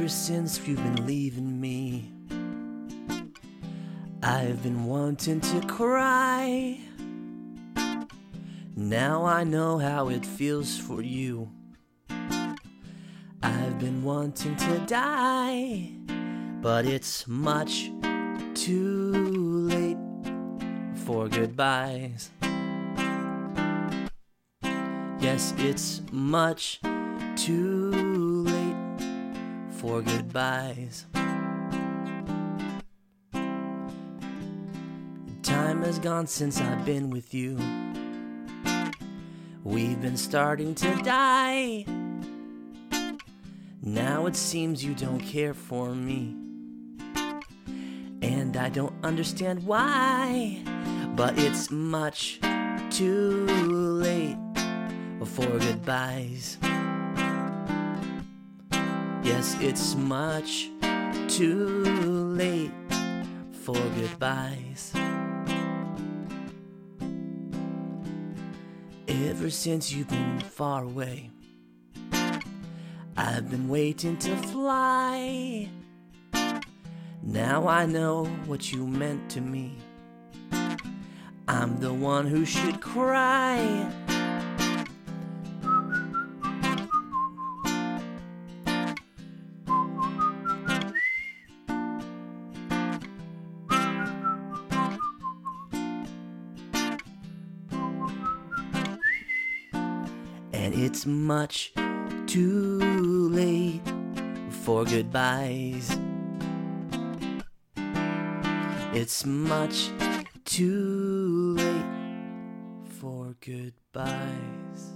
Ever since you've been leaving me, I've been wanting to cry. Now I know how it feels for you. I've been wanting to die, but it's much too late for goodbyes. Yes, it's much too for goodbyes. Time has gone since I've been with you. We've been starting to die. Now it seems you don't care for me. And I don't understand why. But it's much too late for goodbyes. Yes, it's much too late for goodbyes. Ever since you've been far away, I've been waiting to fly. Now I know what you meant to me. I'm the one who should cry. And it's much too late for goodbyes. It's much too late for goodbyes.